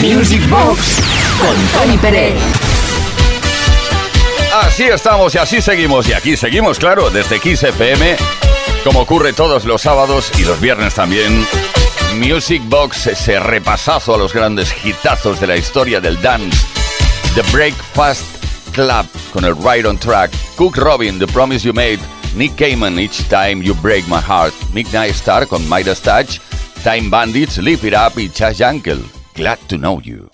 Music Box con Tony Pérez. Así estamos y así seguimos. Y aquí seguimos, claro, desde Kiss FM, como ocurre todos los sábados y los viernes también. Music Box, ese repasazo a los grandes hitazos de la historia del dance. The Breakfast Club con el Right on Track. Cook Robin, The Promise You Made. Nick Cayman, Each Time You Break My Heart. Midnight Star con Midas Touch. Time Bandits, Live It Up y Chas Yankel. Glad to know you.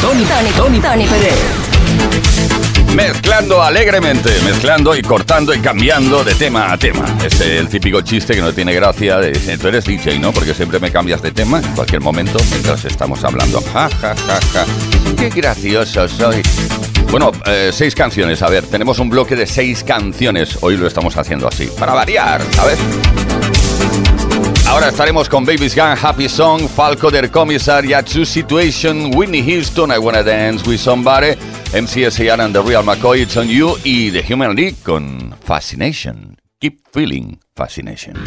Tony, Tony, Tony, Tony Pérez. Mezclando alegremente, mezclando y cortando y cambiando de tema a tema. Es el típico chiste que no tiene gracia de tú eres DJ, ¿no? Porque siempre me cambias de tema en cualquier momento mientras estamos hablando. Ja, ja, ja, ja. Qué gracioso soy. Bueno, eh, seis canciones. A ver, tenemos un bloque de seis canciones. Hoy lo estamos haciendo así. Para variar, ¿sabes? Ahora estaremos con Baby's Gun, Happy Song, Falco der Commissar, True Situation, Whitney Houston, I Wanna Dance with Somebody, MCSAR and The Real McCoy, It's On You y The Human League con Fascination. Keep Feeling Fascination.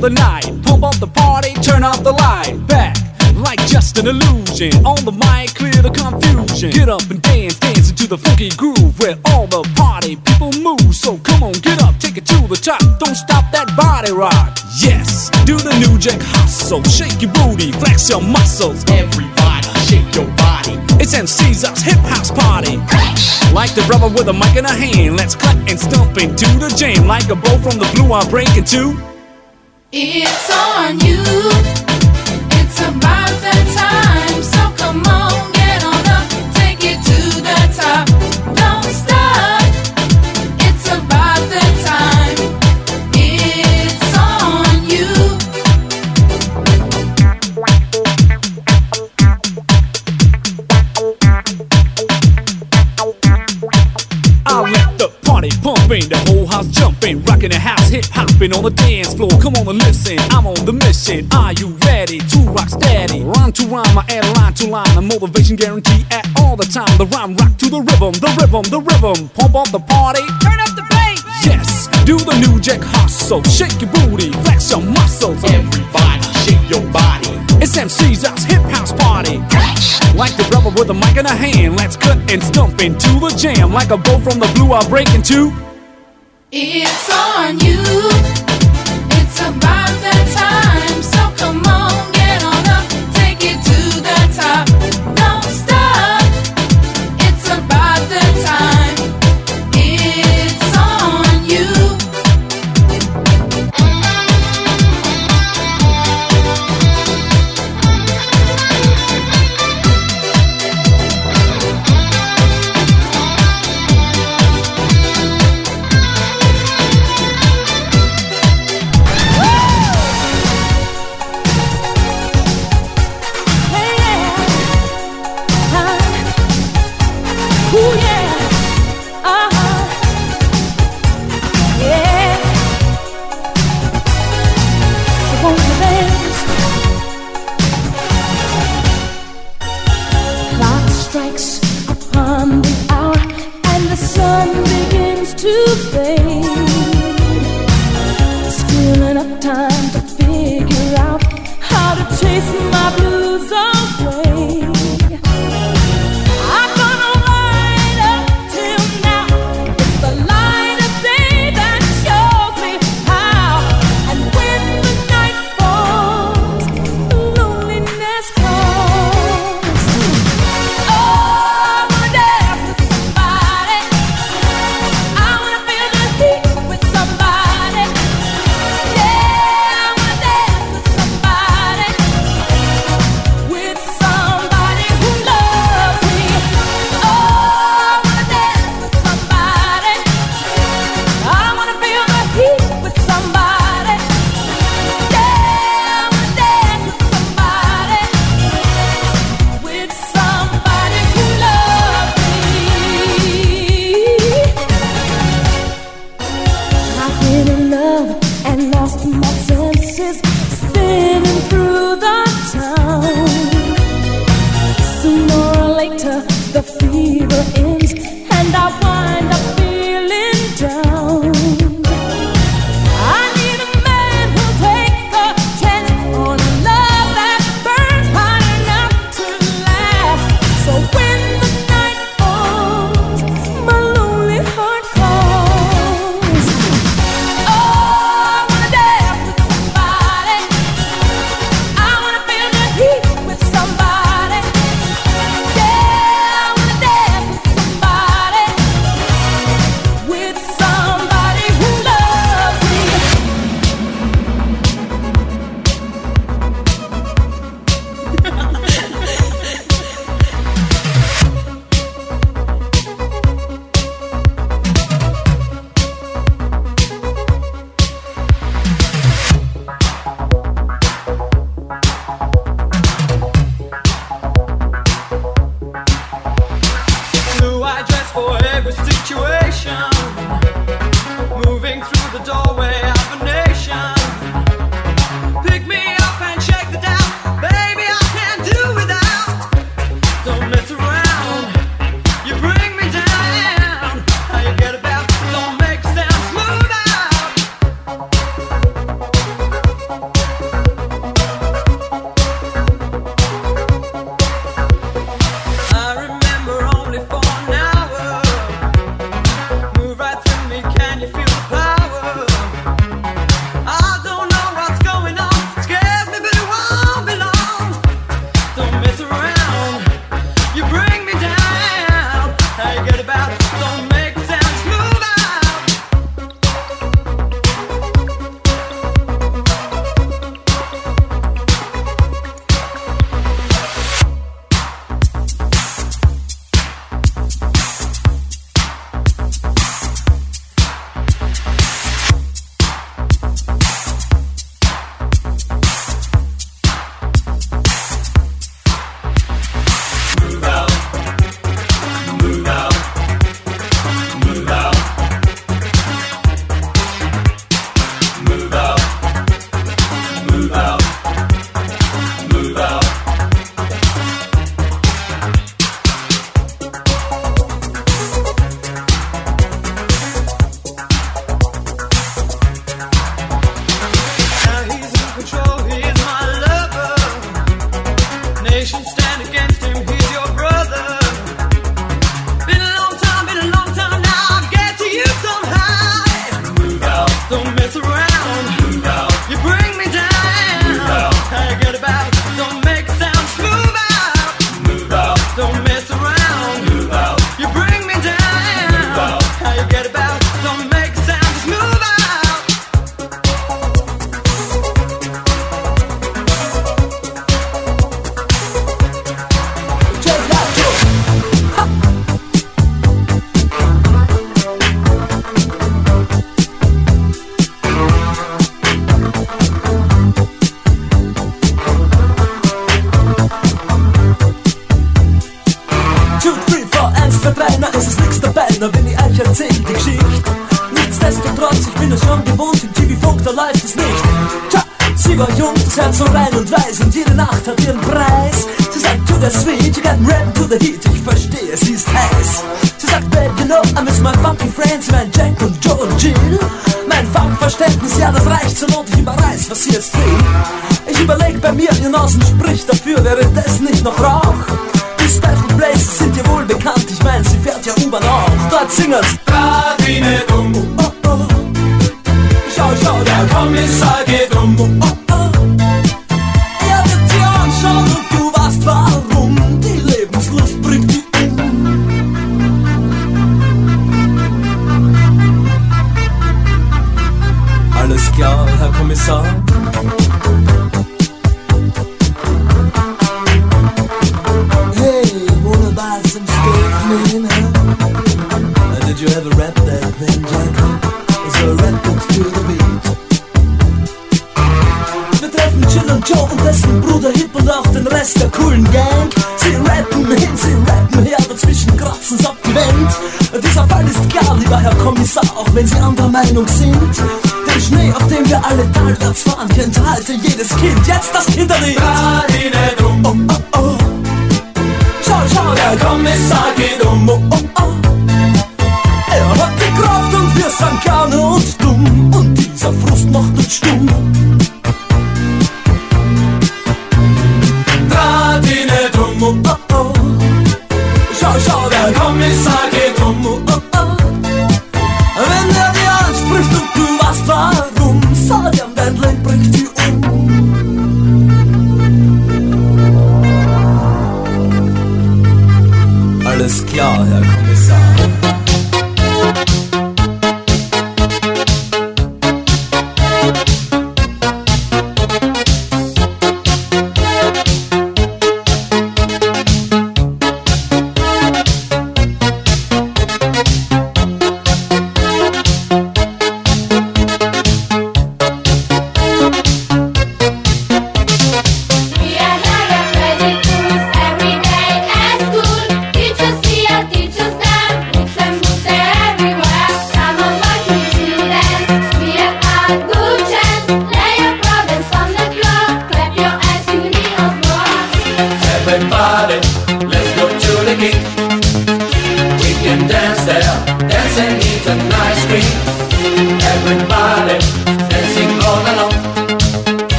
The night, pump up the party, turn off the light. Back like just an illusion. On the mic, clear the confusion. Get up and dance, dance into the funky groove where all the party people move. So come on, get up, take it to the top. Don't stop that body rock. Yes, do the new jack hustle. Shake your booty, flex your muscles. Everybody, shake your body. It's MC's hip house party. Like the rubber with a mic in a hand, let's cut and stump into the jam. Like a bow from the blue, I'm breaking two. It's on you. It's about pumping, the whole house jumping, rocking the house, hip hopping on the dance floor. Come on and listen, I'm on the mission. Are you ready to rock steady? Rhyme to rhyme, I add line to line, a motivation guarantee at all the time. The rhyme rock to the rhythm, the rhythm, the rhythm. Pump up the party, turn up the bass. Yes, do the new jack hustle, shake your booty, flex your muscles. Everybody, shake your body. It's MC's house, hip house party. Like the brother with a mic in a hand, let's cut and stump into the jam. Like a bow from the blue, I'll break into. It's on you. It's about that time. So come on, get on up, take it to the top.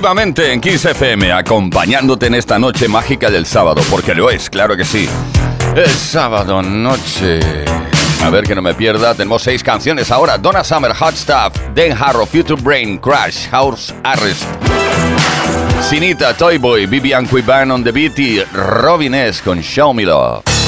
activamente en Kiss FM, acompañándote en esta noche mágica del sábado, porque lo es, claro que sí. El sábado noche. A ver que no me pierda, tenemos seis canciones ahora: Donna Summer, Hot Stuff, Den Harrow, Future Brain, Crash, House Arrest. Sinita, Toy Boy, Vivian Quiban on the Beatty, Robin S. con Show Me Love.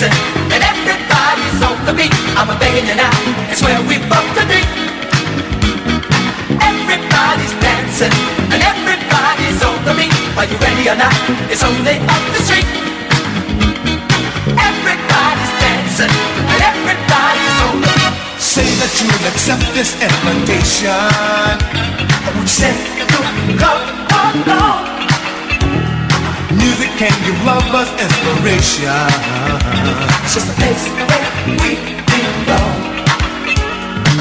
Dancing and everybody's on the beat. I'm a begging you now. It's where we both to be. Everybody's dancing and everybody's on the beat. Are you ready or not? It's only up the street. Everybody's dancing and everybody's on the beat. Say that you'll accept this invitation. Won't you say Music you love us? inspiration. It's just a place where we belong.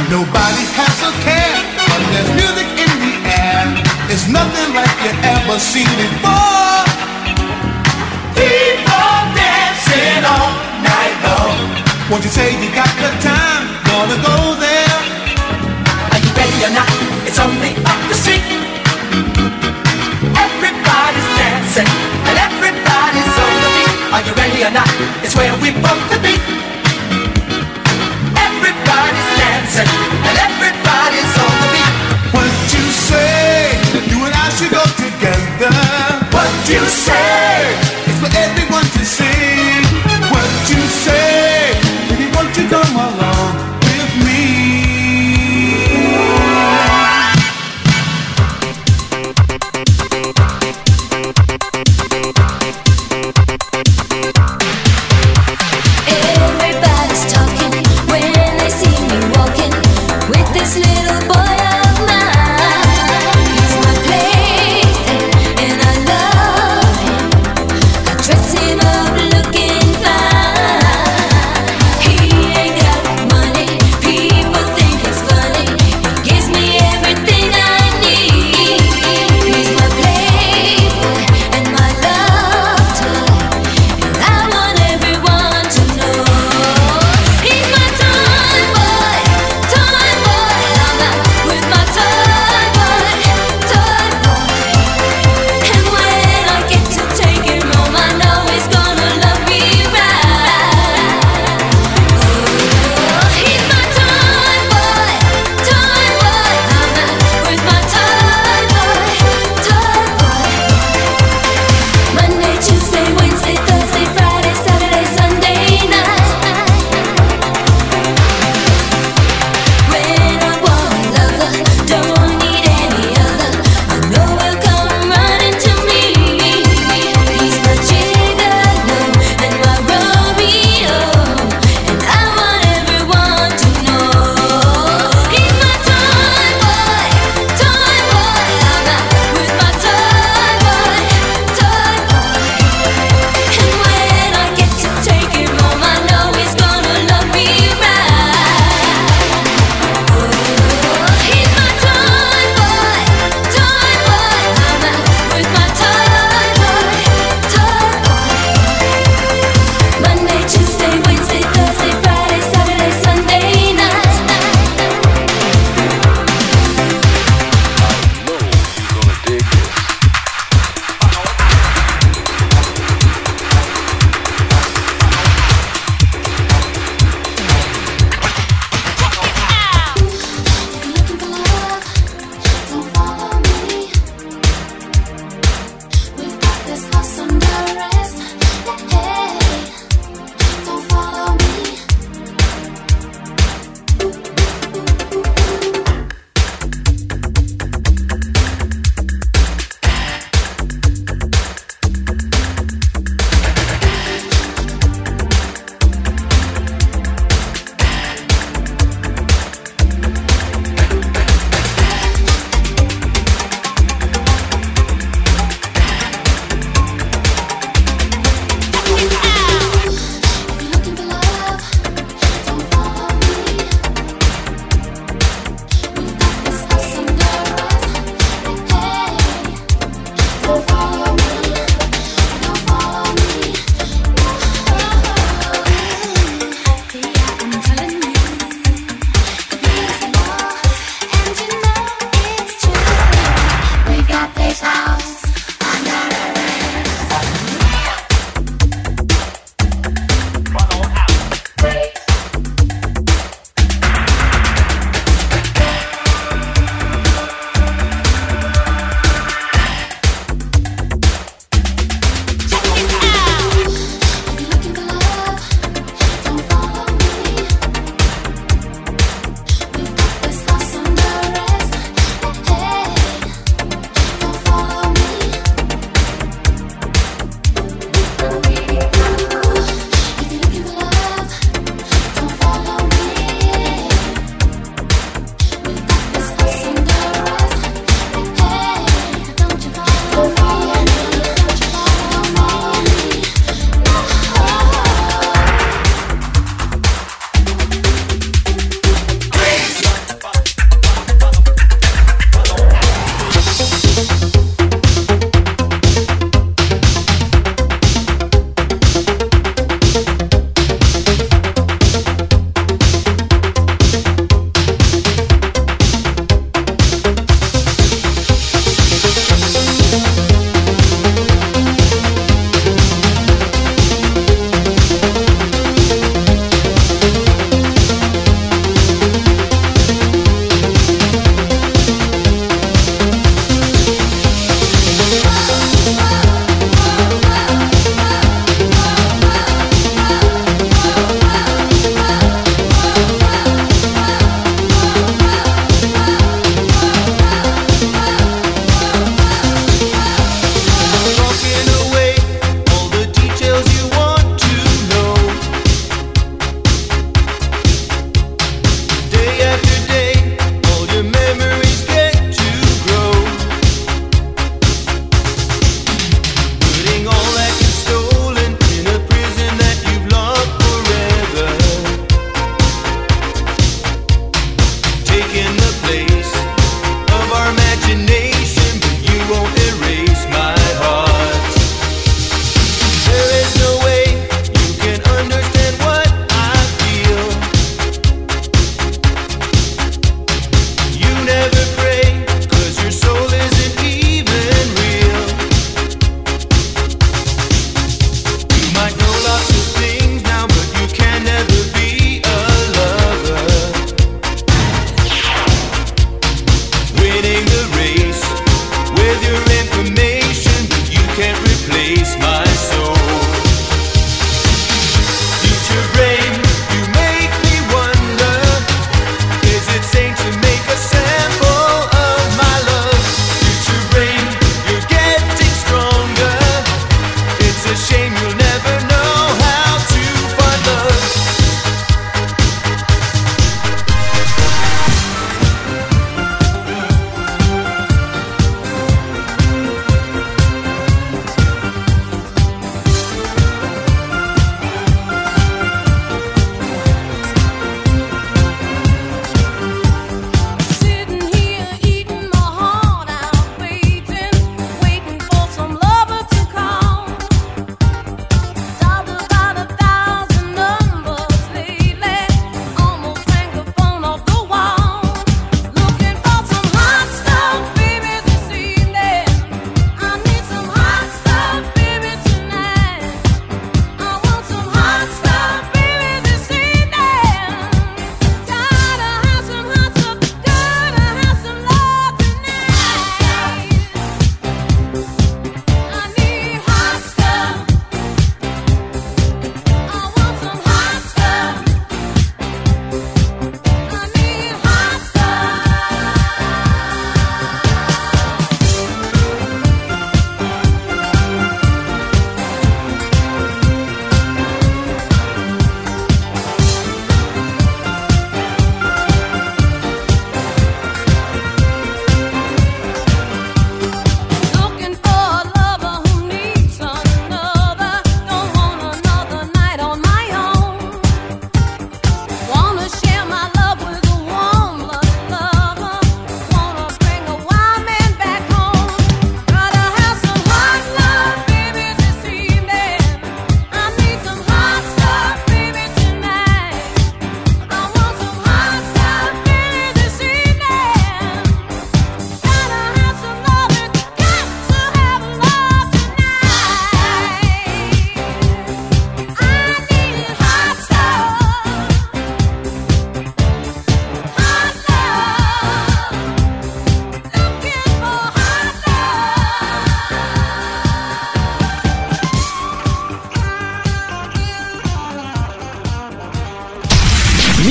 Nobody has a care, but there's music in the air. It's nothing like you ever seen before. People dancing all night long. Won't you say you got the time? Gonna go there. Are you ready or not? It's only up the street. Everybody's dancing Are or not? It's where we're both to be. Everybody's dancing and everybody's on the beat. What you say? You and I should go together. What you say?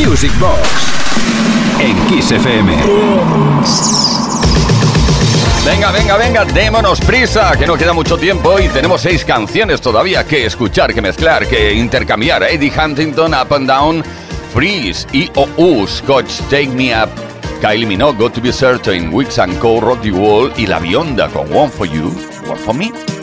Music Box en Kiss FM. Venga, venga, venga, démonos prisa, que no queda mucho tiempo y tenemos seis canciones todavía que escuchar, que mezclar, que intercambiar. Eddie Huntington, Up and Down, Freeze, IOU, Scotch, Take Me Up, Kylie Minogue, Got to Be Certain, Wix and Co, Rock the Wall y La Bionda con One for You, One for Me.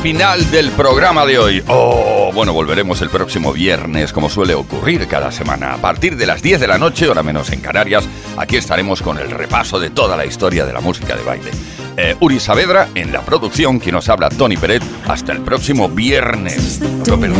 Final del programa de hoy. Oh, bueno, volveremos el próximo viernes, como suele ocurrir cada semana. A partir de las 10 de la noche, hora menos en Canarias, aquí estaremos con el repaso de toda la historia de la música de baile. Eh, Uri Saavedra en la producción, quien nos habla Tony Peret. Hasta el próximo viernes. No lo